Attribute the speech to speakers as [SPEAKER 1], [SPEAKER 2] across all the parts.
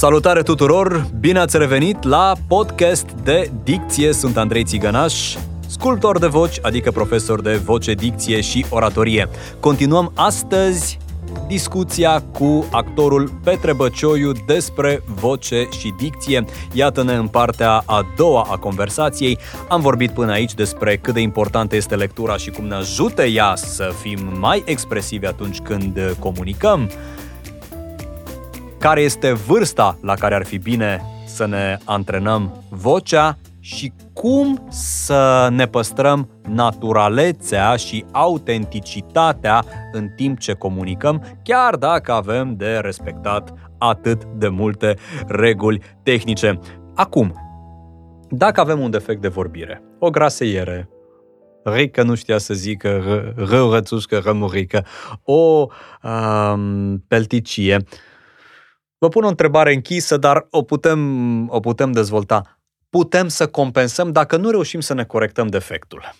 [SPEAKER 1] Salutare tuturor! Bine ați revenit la podcast de dicție. Sunt Andrei Țigănaș, sculptor de voci, adică profesor de voce, dicție și oratorie. Continuăm astăzi discuția cu actorul Petre Băcioiu despre voce și dicție. Iată-ne în partea a doua a conversației. Am vorbit până aici despre cât de importantă este lectura și cum ne ajută ea să fim mai expresivi atunci când comunicăm care este vârsta la care ar fi bine să ne antrenăm vocea și cum să ne păstrăm naturalețea și autenticitatea în timp ce comunicăm, chiar dacă avem de respectat atât de multe reguli tehnice. Acum, dacă avem un defect de vorbire, o graseiere, Rică nu știa să zică rău rățușcă rămurică, o um, pelticie, Vă pun o întrebare închisă, dar o putem, o putem dezvolta. Putem să compensăm dacă nu reușim să ne corectăm defectul.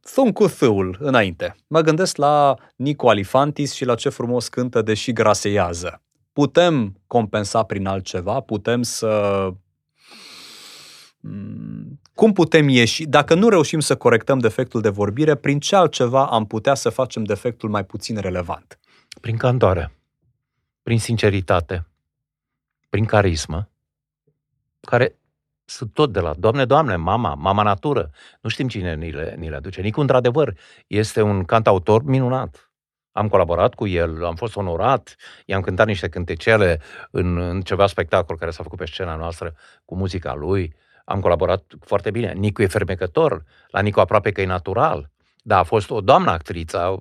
[SPEAKER 1] Fă cu thâul înainte. Mă gândesc la Nico Alifantis și la ce frumos cântă, deși graseiază. Putem compensa prin altceva? Putem să... Mm, cum putem ieși? Dacă nu reușim să corectăm defectul de vorbire, prin ce altceva am putea să facem defectul mai puțin relevant?
[SPEAKER 2] Prin candoare, prin sinceritate, prin carismă, care sunt tot de la Doamne, Doamne, mama, mama natură. Nu știm cine ni le, ni le aduce. Nicu, într-adevăr, este un cantautor minunat. Am colaborat cu el, am fost onorat, i-am cântat niște cântecele în, în ceva spectacol care s-a făcut pe scena noastră cu muzica lui. Am colaborat foarte bine. Nicu e fermecător, la Nicu aproape că e natural. Da, a fost o doamnă actriță,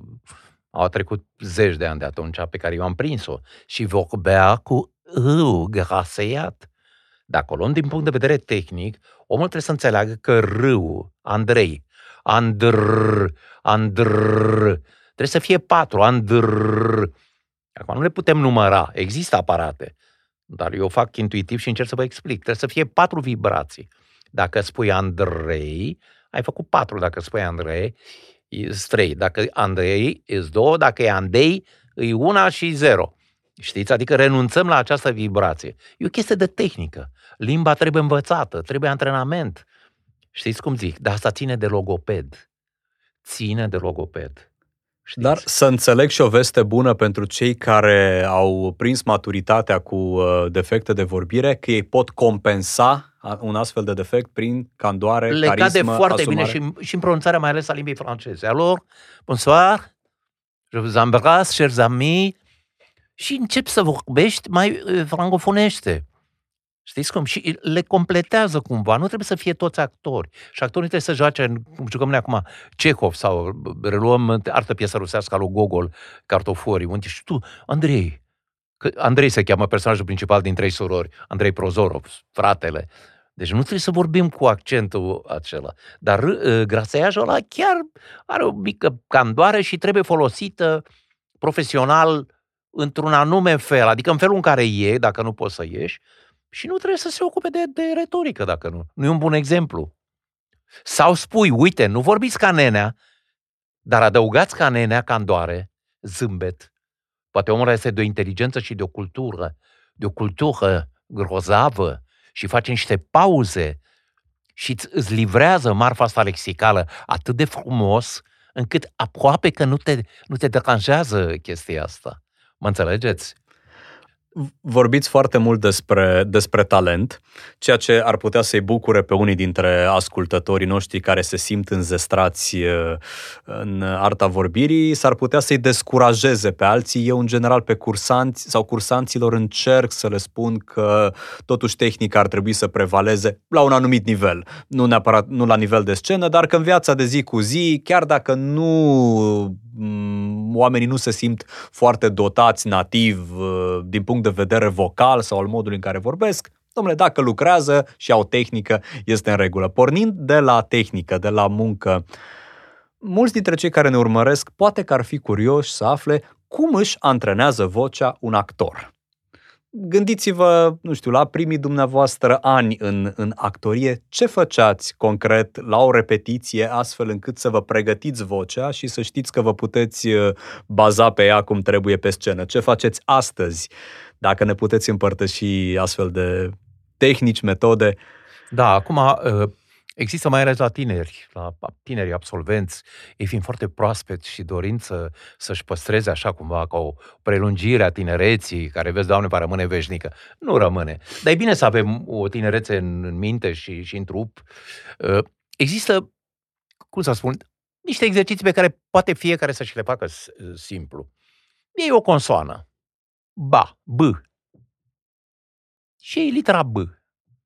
[SPEAKER 2] au, au trecut zeci de ani de atunci pe care eu am prins-o și vorbea cu râu graseiat. Dacă o luăm din punct de vedere tehnic, omul trebuie să înțeleagă că râu, Andrei, Andr, Andr, trebuie să fie patru, Andr. Acum nu le putem număra, există aparate, dar eu fac intuitiv și încerc să vă explic. Trebuie să fie patru vibrații. Dacă spui Andrei, ai făcut patru. Dacă spui Andrei, e trei. Dacă Andrei, e două. Dacă e Andrei, e una și zero. Știți? Adică renunțăm la această vibrație. E o chestie de tehnică. Limba trebuie învățată, trebuie antrenament. Știți cum zic? Dar asta ține de logoped. Ține de logoped.
[SPEAKER 1] Știți? Dar să înțeleg și o veste bună pentru cei care au prins maturitatea cu uh, defecte de vorbire, că ei pot compensa un astfel de defect prin candoare, Le carismă, cade
[SPEAKER 2] foarte
[SPEAKER 1] asumare.
[SPEAKER 2] bine și, și în pronunțarea mai ales a limbii franceze. Alors, bonsoir, je vous embrasse, chers amis, și începi să vorbești mai uh, francofonește. Știți cum? Și le completează cumva. Nu trebuie să fie toți actori. Și actorii trebuie să joace, cum jucăm noi acum, Cehov sau reluăm artă piesă rusească lui Gogol, Cartoforii. Unde și tu, Andrei, că Andrei se cheamă personajul principal din trei surori, Andrei Prozorov, fratele. Deci nu trebuie să vorbim cu accentul acela. Dar uh, graseiajul ăla chiar are o mică candoare și trebuie folosită profesional într-un anume fel, adică în felul în care e, dacă nu poți să ieși, și nu trebuie să se ocupe de, de retorică, dacă nu. Nu e un bun exemplu. Sau spui, uite, nu vorbiți ca nenea, dar adăugați ca nenea candoare, zâmbet. Poate omul este de o inteligență și de o cultură, de o cultură grozavă și face niște pauze și îți livrează marfa asta lexicală atât de frumos încât aproape că nu te, nu te deranjează chestia asta. Mă înțelegeți?
[SPEAKER 1] Vorbiți foarte mult despre, despre talent, ceea ce ar putea să-i bucure pe unii dintre ascultătorii noștri care se simt înzestrați uh, în arta vorbirii, s-ar putea să-i descurajeze pe alții. Eu, în general, pe cursanți sau cursanților încerc să le spun că totuși tehnica ar trebui să prevaleze la un anumit nivel. Nu neapărat nu la nivel de scenă, dar că în viața de zi cu zi, chiar dacă nu oamenii nu se simt foarte dotați nativ uh, din punct de vedere vocal sau al modului în care vorbesc, domnule, dacă lucrează și au tehnică, este în regulă. Pornind de la tehnică, de la muncă, mulți dintre cei care ne urmăresc poate că ar fi curioși să afle cum își antrenează vocea un actor. Gândiți-vă, nu știu, la primii dumneavoastră ani în, în actorie, ce făceați concret la o repetiție astfel încât să vă pregătiți vocea și să știți că vă puteți uh, baza pe ea cum trebuie pe scenă? Ce faceți astăzi? Dacă ne puteți împărtăși astfel de tehnici, metode.
[SPEAKER 2] Da, acum uh, Există mai ales la tineri, la tinerii absolvenți, ei fiind foarte proaspeți și dorință să-și păstreze așa cumva ca o prelungire a tinereții, care vezi, Doamne, va rămâne veșnică. Nu rămâne. Dar e bine să avem o tinerețe în minte și, și în trup. Uh, există, cum să spun, niște exerciții pe care poate fiecare să-și le facă simplu. E o consoană. Ba, B. Și e litera B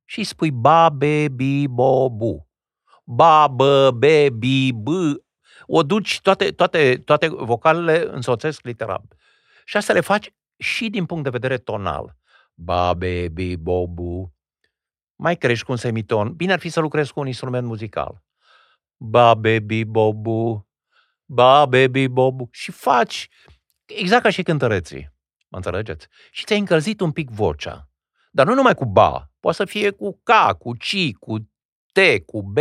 [SPEAKER 2] și spui ba, be, bi, bo, bu. Ba, bă, be, bi, b. O duci, toate, toate, toate vocalele însoțesc litera Și asta le faci și din punct de vedere tonal. Ba, be, bi, bo, bu. Mai crești cu un semiton. Bine ar fi să lucrezi cu un instrument muzical. Ba, be, bi, bo, bu. Ba, be, bi, bo, bu. Și faci exact ca și cântăreții. Mă înțelegeți? Și ți-ai încălzit un pic vocea. Dar nu numai cu ba, poate să fie cu K, cu C, cu T, cu B.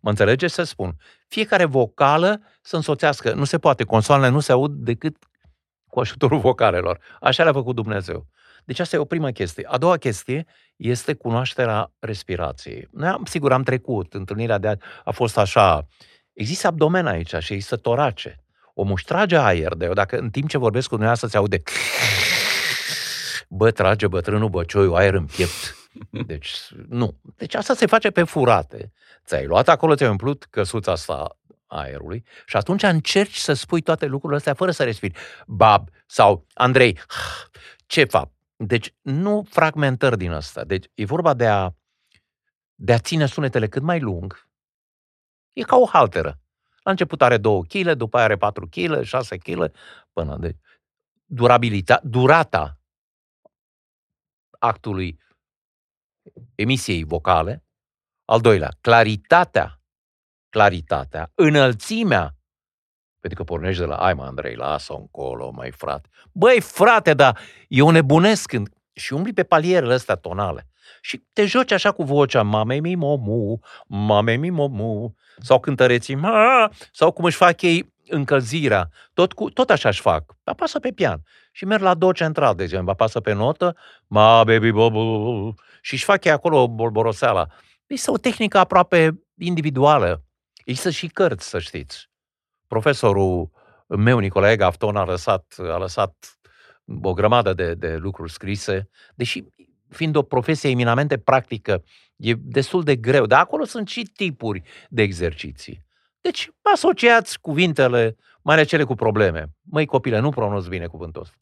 [SPEAKER 2] Mă înțelegeți să spun? Fiecare vocală să însoțească. Nu se poate, consoanele nu se aud decât cu ajutorul vocalelor. Așa le-a făcut Dumnezeu. Deci asta e o primă chestie. A doua chestie este cunoașterea respirației. Noi am, sigur, am trecut, întâlnirea de a, a fost așa, există abdomen aici și există torace. O trage aer, de eu dacă în timp ce vorbesc cu dumneavoastră se aude bă, trage bătrânul băcioiul aer în piept. Deci, nu. Deci asta se face pe furate. Ți-ai luat acolo, ți-ai umplut căsuța asta aerului și atunci încerci să spui toate lucrurile astea fără să respiri. Bab sau Andrei, ce fac? Deci nu fragmentări din asta. Deci e vorba de a, de a ține sunetele cât mai lung. E ca o halteră. La început are 2 kg, după aia are 4 kg, 6 kg, până de durabilitate, durata actului emisiei vocale. Al doilea, claritatea, claritatea, înălțimea, pentru că pornești de la, ai mă, Andrei, lasă-o încolo, mai frate. Băi, frate, dar eu nebunesc când... Și umbli pe palierele astea tonale. Și te joci așa cu vocea, mame mi momu, mame mi momu, sau cântăreții, ma, sau cum își fac ei încălzirea. Tot, cu, tot așa își fac. Apasă pe pian. Și merg la do central, de exemplu. Apasă pe notă, ma, baby, bobu, și își fac ei acolo bolboroseala. Este o tehnică aproape individuală. Există și cărți, să știți. Profesorul meu, Nicolae Gafton, a lăsat, a lăsat o grămadă de, de lucruri scrise, deși fiind o profesie eminamente practică, e destul de greu. Dar acolo sunt și tipuri de exerciții. Deci, asociați cuvintele, mai ales cele cu probleme. Măi, copile, nu pronunț bine cuvântul ăsta.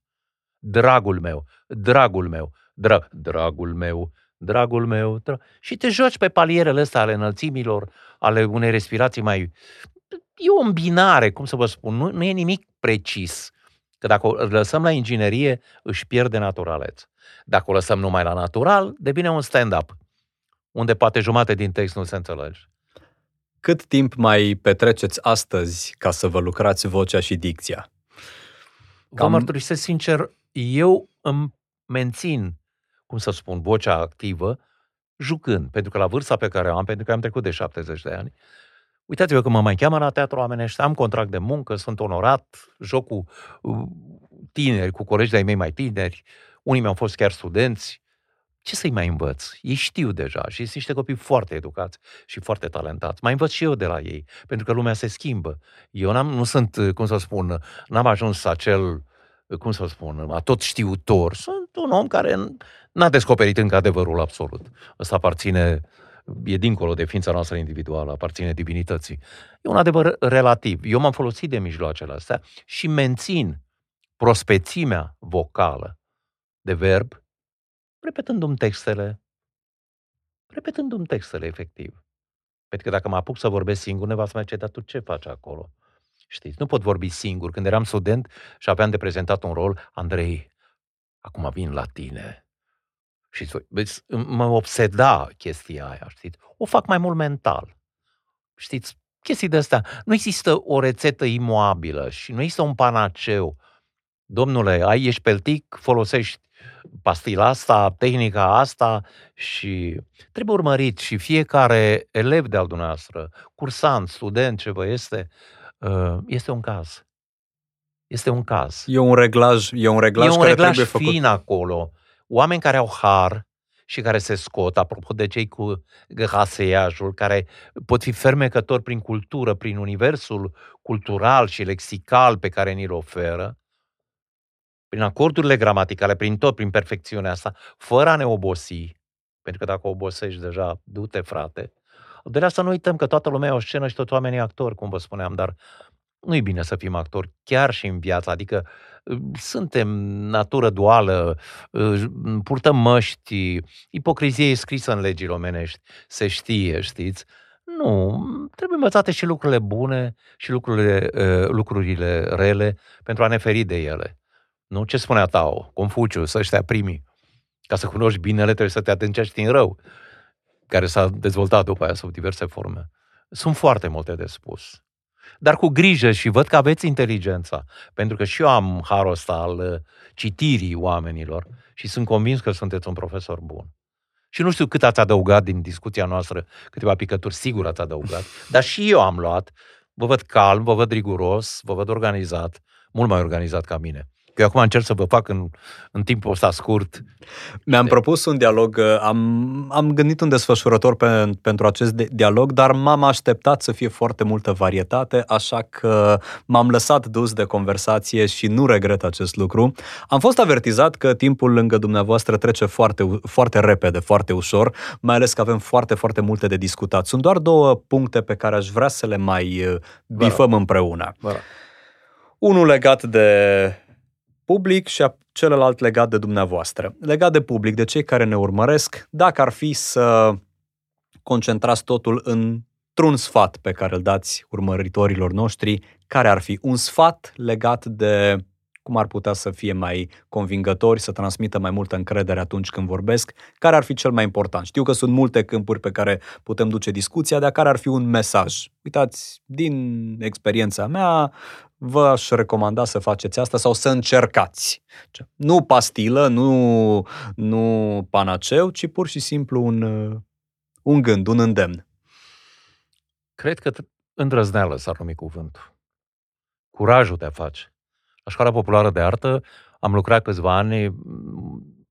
[SPEAKER 2] Dragul meu, dragul meu, dra- dragul meu, dragul meu. Dra- și te joci pe palierele astea ale înălțimilor, ale unei respirații mai... E o îmbinare, cum să vă spun, nu, nu e nimic precis. Că dacă o lăsăm la inginerie, își pierde naturaleț. Dacă o lăsăm numai la natural, devine un stand-up, unde poate jumate din text nu se înțelege.
[SPEAKER 1] Cât timp mai petreceți astăzi ca să vă lucrați vocea și dicția?
[SPEAKER 2] Cam... Vă mărturisesc sincer, eu îmi mențin, cum să spun, vocea activă, jucând, pentru că la vârsta pe care o am, pentru că am trecut de 70 de ani, uitați-vă că mă mai cheamă la teatru oamenești, am contract de muncă, sunt onorat, joc cu uh, tineri, cu colegi de-ai mei mai tineri, unii mi-au fost chiar studenți, ce să-i mai învăț? Ei știu deja și sunt niște copii foarte educați și foarte talentați. Mai învăț și eu de la ei, pentru că lumea se schimbă. Eu n-am, nu sunt, cum să spun, n-am ajuns acel, cum să spun, a tot știutor. Sunt un om care n-a descoperit încă adevărul absolut. Ăsta aparține, e dincolo de ființa noastră individuală, aparține divinității. E un adevăr relativ. Eu m-am folosit de mijloacele astea și mențin prospețimea vocală de verb repetându-mi textele, repetându-mi textele, efectiv. Pentru că dacă mă apuc să vorbesc singur, ne va să dar tu ce faci acolo? Știți, nu pot vorbi singur. Când eram student și aveam de prezentat un rol, Andrei, acum vin la tine. Și mă obseda chestia aia, știți? O fac mai mult mental. Știți, chestii de astea. Nu există o rețetă imoabilă și nu există un panaceu. Domnule, ai, ești peltic, folosești pastila asta, tehnica asta și trebuie urmărit și fiecare elev de-al dumneavoastră, cursant, student, ce vă este, uh, este un caz. Este un caz.
[SPEAKER 1] E un reglaj, e un reglaj,
[SPEAKER 2] e un
[SPEAKER 1] care
[SPEAKER 2] reglaj
[SPEAKER 1] trebuie făcut.
[SPEAKER 2] fin acolo. Oameni care au har și care se scot, apropo de cei cu graseiajul, care pot fi fermecători prin cultură, prin universul cultural și lexical pe care ni-l oferă, prin acordurile gramaticale, prin tot, prin perfecțiunea asta, fără a ne obosi, pentru că dacă obosești deja, du-te, frate. De să nu uităm că toată lumea e o scenă și toți oamenii actori, cum vă spuneam, dar nu e bine să fim actori chiar și în viață, adică uh, suntem natură duală, uh, purtăm măști, ipocrizie e scrisă în legile omenești, se știe, știți? Nu, trebuie învățate și lucrurile bune și lucrurile, uh, lucrurile rele pentru a ne feri de ele. Nu? Ce spunea Tao? Confuciu, să ăștia primii. Ca să cunoști binele, trebuie să te adâncești în rău, care s-a dezvoltat după aia sub diverse forme. Sunt foarte multe de spus. Dar cu grijă și văd că aveți inteligența, pentru că și eu am harul ăsta al uh, citirii oamenilor și sunt convins că sunteți un profesor bun. Și nu știu cât ați adăugat din discuția noastră, câteva picături sigur ați adăugat, dar și eu am luat. Vă văd calm, vă văd riguros, vă văd organizat, mult mai organizat ca mine. Că eu acum încerc să vă fac în, în timpul ăsta scurt.
[SPEAKER 1] Mi-am propus un dialog, uh, am, am gândit un desfășurător pe, pentru acest dialog, dar m-am așteptat să fie foarte multă varietate, așa că m-am lăsat dus de conversație și nu regret acest lucru. Am fost avertizat că timpul lângă dumneavoastră trece foarte, foarte repede, foarte ușor, mai ales că avem foarte, foarte multe de discutat. Sunt doar două puncte pe care aș vrea să le mai uh, bifăm Bă, împreună. Bă. Unul legat de public și a celălalt legat de dumneavoastră. Legat de public, de cei care ne urmăresc, dacă ar fi să concentrați totul într-un sfat pe care îl dați urmăritorilor noștri, care ar fi un sfat legat de cum ar putea să fie mai convingători, să transmită mai multă încredere atunci când vorbesc, care ar fi cel mai important. Știu că sunt multe câmpuri pe care putem duce discuția, dar care ar fi un mesaj. Uitați, din experiența mea, vă aș recomanda să faceți asta sau să încercați. Nu pastilă, nu, nu panaceu, ci pur și simplu un, un gând, un îndemn.
[SPEAKER 2] Cred că îndrăzneală s-ar numi cuvântul. Curajul de a face. La școala populară de artă am lucrat câțiva ani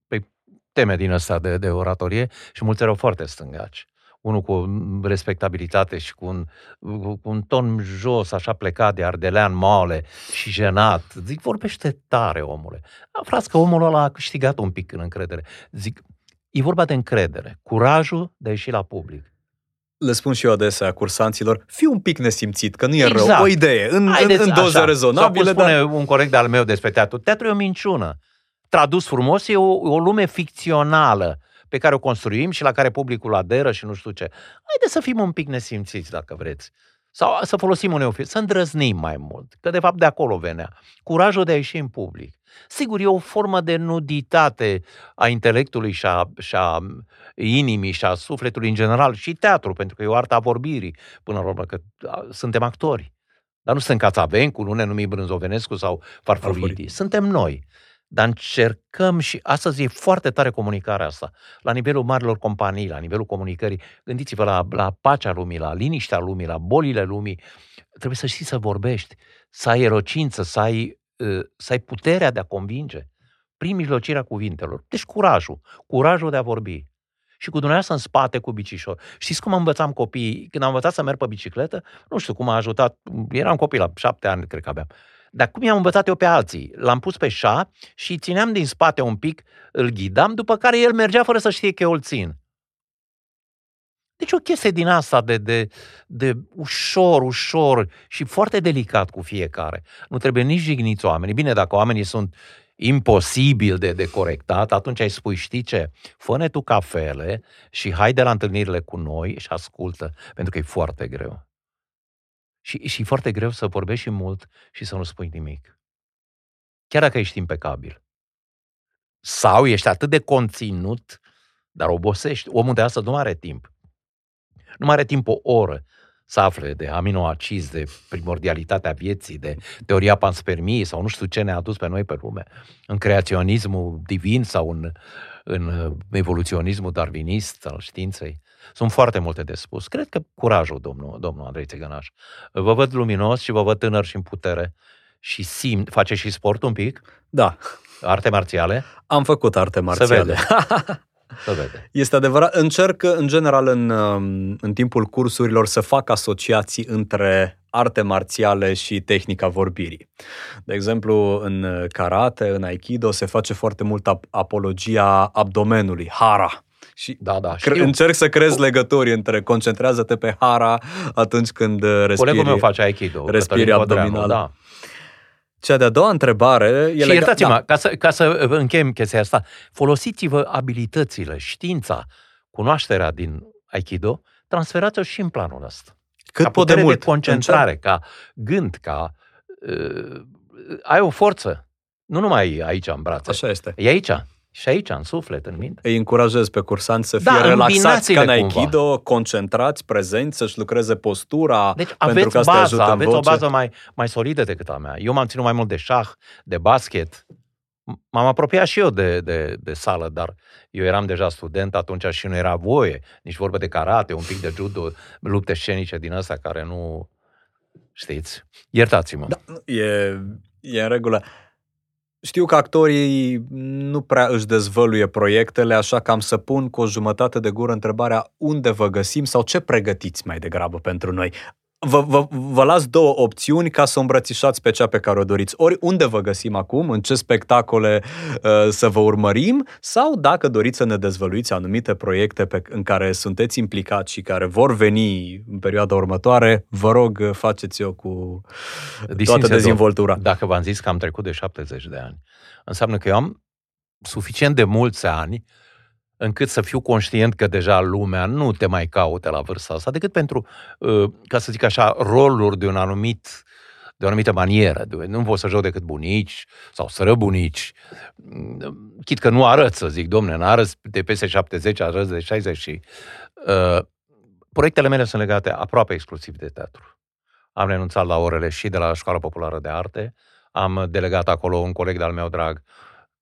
[SPEAKER 2] pe teme din astea de, de oratorie și mulți erau foarte stângaci unul cu respectabilitate și cu un, cu un ton jos, așa plecat de ardelean moale și jenat. Zic, vorbește tare, omule. Aflați că omul ăla a câștigat un pic în încredere. Zic, e vorba de încredere, curajul de a ieși la public.
[SPEAKER 1] Le spun și eu adesea cursanților, fii un pic nesimțit, că nu e exact. rău, o idee, în, Haideți, în, în doze așa. rezonabile.
[SPEAKER 2] Sau cum spune dar... un corect de-al meu despre teatru, teatru e o minciună. Tradus frumos, e o, o lume ficțională pe care o construim și la care publicul aderă și nu știu ce. Haideți să fim un pic nesimțiți, dacă vreți. Sau să folosim un eufemism, să îndrăznim mai mult, că de fapt de acolo venea. Curajul de a ieși în public. Sigur, e o formă de nuditate a intelectului și a, și a inimii și a sufletului în general și teatru, pentru că e o artă a vorbirii, până la urmă, că suntem actori. Dar nu suntem Cațavencu, nu ne numim Brânzovenescu sau Farfuriti. Suntem noi. Dar încercăm și astăzi e foarte tare comunicarea asta. La nivelul marilor companii, la nivelul comunicării, gândiți-vă la, la pacea lumii, la liniștea lumii, la bolile lumii. Trebuie să știi să vorbești, să ai erocință, să ai, ă, să ai puterea de a convinge prin mijlocirea cuvintelor. Deci curajul, curajul de a vorbi. Și cu dumneavoastră în spate cu bicișor. Știți cum învățam copiii? Când am învățat să merg pe bicicletă, nu știu cum a ajutat, eram copil la șapte ani, cred că aveam. Dar cum i-am învățat eu pe alții? L-am pus pe șa și țineam din spate un pic, îl ghidam, după care el mergea fără să știe că eu îl țin. Deci o chestie din asta de, de, de ușor, ușor și foarte delicat cu fiecare. Nu trebuie nici jigniți oamenii. Bine, dacă oamenii sunt imposibil de, de corectat, atunci ai spui, știi ce, fă tu cafele și hai de la întâlnirile cu noi și ascultă, pentru că e foarte greu. Și, și e foarte greu să vorbești și mult și să nu spui nimic. Chiar dacă ești impecabil. Sau ești atât de conținut, dar obosești. Omul de astăzi nu are timp. Nu mai are timp o oră să afle de aminoacizi, de primordialitatea vieții, de teoria panspermiei sau nu știu ce ne-a adus pe noi pe lume, în creaționismul divin sau în, în evoluționismul darwinist al științei. Sunt foarte multe de spus. Cred că curajul, domnul, domnul Andrei Țigănaș. Vă văd luminos și vă văd tânăr și în putere și simt, face și sport un pic?
[SPEAKER 1] Da.
[SPEAKER 2] Arte marțiale?
[SPEAKER 1] Am făcut arte marțiale.
[SPEAKER 2] Se vede. Se vede.
[SPEAKER 1] Este adevărat. Încerc, în general, în, um, în timpul cursurilor să fac asociații între arte marțiale și tehnica vorbirii. De exemplu, în karate, în aikido, se face foarte mult apologia abdomenului, hara. Și
[SPEAKER 2] da, da,
[SPEAKER 1] cre- încerc să crezi legături între concentrează-te pe hara atunci când respiri.
[SPEAKER 2] Colegul meu face aikido.
[SPEAKER 1] Respiri abdominal. Da. Cea de-a doua întrebare e
[SPEAKER 2] Și iertați-mă, da. ca, să, ca să încheiem chestia asta, folosiți-vă abilitățile, știința, cunoașterea din Aikido, transferați-o și în planul ăsta.
[SPEAKER 1] Cât pot de mult.
[SPEAKER 2] de concentrare, Încep. ca gând, ca... Uh, ai o forță. Nu numai aici în brațe.
[SPEAKER 1] Așa este.
[SPEAKER 2] E aici. Și aici, în suflet, în minte.
[SPEAKER 1] Îi încurajez pe cursanți să da, fie da, relaxați ca în Aikido, cumva. concentrați, prezenți, să-și lucreze postura,
[SPEAKER 2] deci pentru că asta baza, ajută în aveți voce. o bază mai, mai solidă decât a mea. Eu m-am ținut mai mult de șah, de basket. M-am apropiat și eu de, de, de sală, dar eu eram deja student atunci și nu era voie. Nici vorbă de karate, un pic de judo, lupte scenice din astea care nu... Știți? Iertați-mă.
[SPEAKER 1] Da, e, e în regulă. Știu că actorii nu prea își dezvăluie proiectele, așa că am să pun cu o jumătate de gură întrebarea unde vă găsim sau ce pregătiți mai degrabă pentru noi vă, vă, vă las două opțiuni ca să îmbrățișați pe cea pe care o doriți. Ori unde vă găsim acum, în ce spectacole uh, să vă urmărim, sau dacă doriți să ne dezvăluiți anumite proiecte pe, în care sunteți implicați și care vor veni în perioada următoare, vă rog, faceți-o cu toată dezvoltura.
[SPEAKER 2] Dacă v-am zis că am trecut de 70 de ani, înseamnă că eu am suficient de mulți ani încât să fiu conștient că deja lumea nu te mai caute la vârsta asta, decât pentru, uh, ca să zic așa, roluri de un anumit de o anumită manieră. Nu pot să joc decât bunici sau străbunici. Chit că nu arăt, să zic, domne, nu arăt de peste 70, arăt de 60 și... Uh, proiectele mele sunt legate aproape exclusiv de teatru. Am renunțat la orele și de la Școala Populară de Arte, am delegat acolo un coleg de-al meu drag,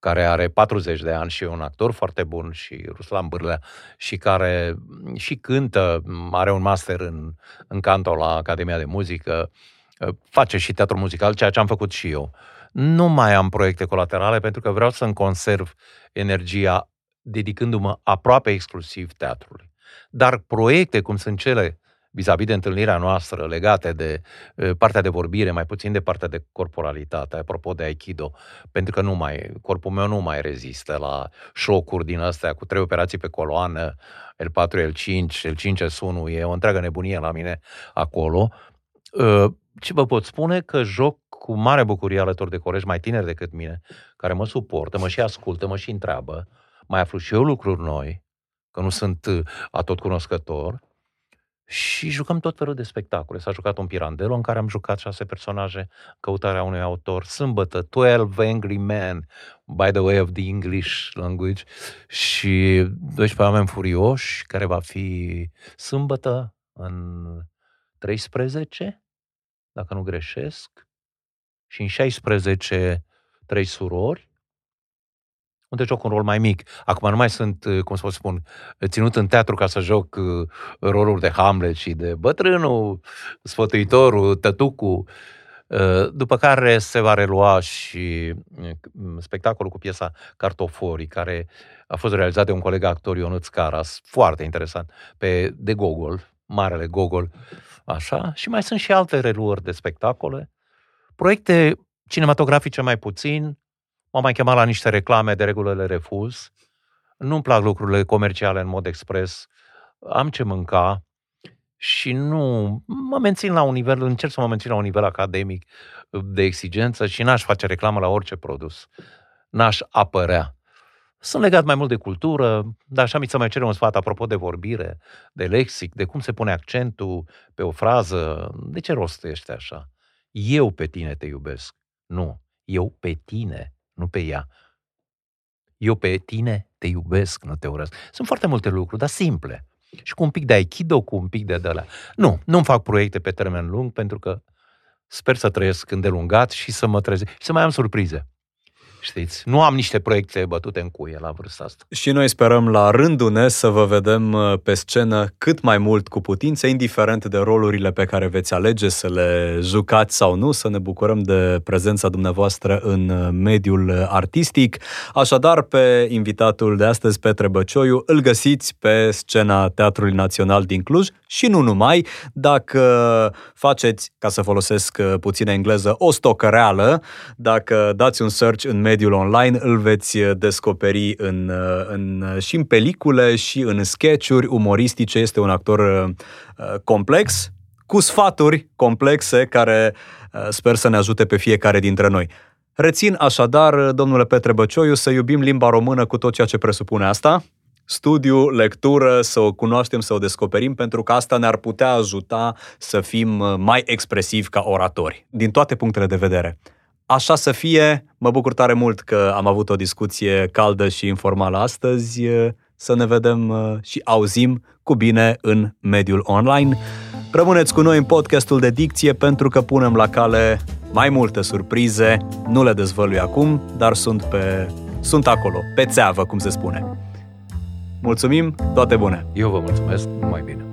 [SPEAKER 2] care are 40 de ani și e un actor foarte bun, și Ruslan Bârlea, și care și cântă, are un master în, în canto la Academia de Muzică, face și teatru muzical, ceea ce am făcut și eu. Nu mai am proiecte colaterale pentru că vreau să-mi conserv energia dedicându-mă aproape exclusiv teatrului. Dar proiecte cum sunt cele vis-a-vis de întâlnirea noastră legate de partea de vorbire, mai puțin de partea de corporalitate, apropo de Aikido, pentru că nu mai, corpul meu nu mai rezistă la șocuri din astea cu trei operații pe coloană, L4, L5, L5, S1, e o întreagă nebunie la mine acolo. Ce vă pot spune? Că joc cu mare bucurie alături de colegi mai tineri decât mine, care mă suportă, mă și ascultă, mă și întreabă, mai aflu și eu lucruri noi, că nu sunt atot cunoscător, și jucăm tot felul de spectacole. S-a jucat un Pirandello în care am jucat șase personaje, căutarea unui autor, sâmbătă, 12 Angry Men, by the way of the English language, și 12 oameni furioși, care va fi sâmbătă în 13, dacă nu greșesc, și în 16 trei surori, unde joc un rol mai mic. Acum nu mai sunt, uh, cum să vă spun, ținut în teatru ca să joc uh, roluri de Hamlet și de bătrânul, sfătuitorul, tătucu, uh, după care se va relua și spectacolul cu piesa Cartoforii, care a fost realizat de un coleg actor, Ionuț Caras, foarte interesant, pe de Gogol, marele Gogol, așa, și mai sunt și alte reluări de spectacole, proiecte cinematografice mai puțin, M-am mai chemat la niște reclame, de regulă le refuz. Nu-mi plac lucrurile comerciale în mod expres. Am ce mânca și nu mă mențin la un nivel, încerc să mă mențin la un nivel academic de exigență și n-aș face reclamă la orice produs. N-aș apărea. Sunt legat mai mult de cultură, dar așa mi să mai cere un sfat apropo de vorbire, de lexic, de cum se pune accentul pe o frază. De ce rost ești așa? Eu pe tine te iubesc. Nu, eu pe tine nu pe ea. Eu pe tine te iubesc, nu te urăsc. Sunt foarte multe lucruri, dar simple. Și cu un pic de aikido, cu un pic de dălea. Nu, nu fac proiecte pe termen lung pentru că sper să trăiesc îndelungat și să mă trezesc și să mai am surprize. Știți, nu am niște proiecte bătute în cuie la vârsta asta.
[SPEAKER 1] Și noi sperăm la rândul ne să vă vedem uh, pe scenă cât mai mult cu putință, indiferent de rolurile pe care veți alege să le jucați sau nu, să ne bucurăm de prezența dumneavoastră în uh, mediul uh, artistic. Așadar, pe invitatul de astăzi, Petre Băcioiu, îl găsiți pe scena Teatrului Național din Cluj și nu numai. Dacă faceți, ca să folosesc puțină engleză, o stocă reală, dacă dați un search în mediul online, îl veți descoperi în, în, și în pelicule și în sketchuri umoristice. Este un actor uh, complex, cu sfaturi complexe care uh, sper să ne ajute pe fiecare dintre noi. Rețin așadar, domnule Petre Băcioiu, să iubim limba română cu tot ceea ce presupune asta, studiu, lectură, să o cunoaștem, să o descoperim, pentru că asta ne-ar putea ajuta să fim uh, mai expresivi ca oratori, din toate punctele de vedere. Așa să fie, mă bucur tare mult că am avut o discuție caldă și informală astăzi, să ne vedem uh, și auzim cu bine în mediul online. Rămâneți cu noi în podcastul de dicție pentru că punem la cale mai multe surprize, nu le dezvălui acum, dar sunt, pe, sunt acolo, pe țeavă, cum se spune. Mulțumim, toate bune!
[SPEAKER 2] Eu vă mulțumesc, mai bine!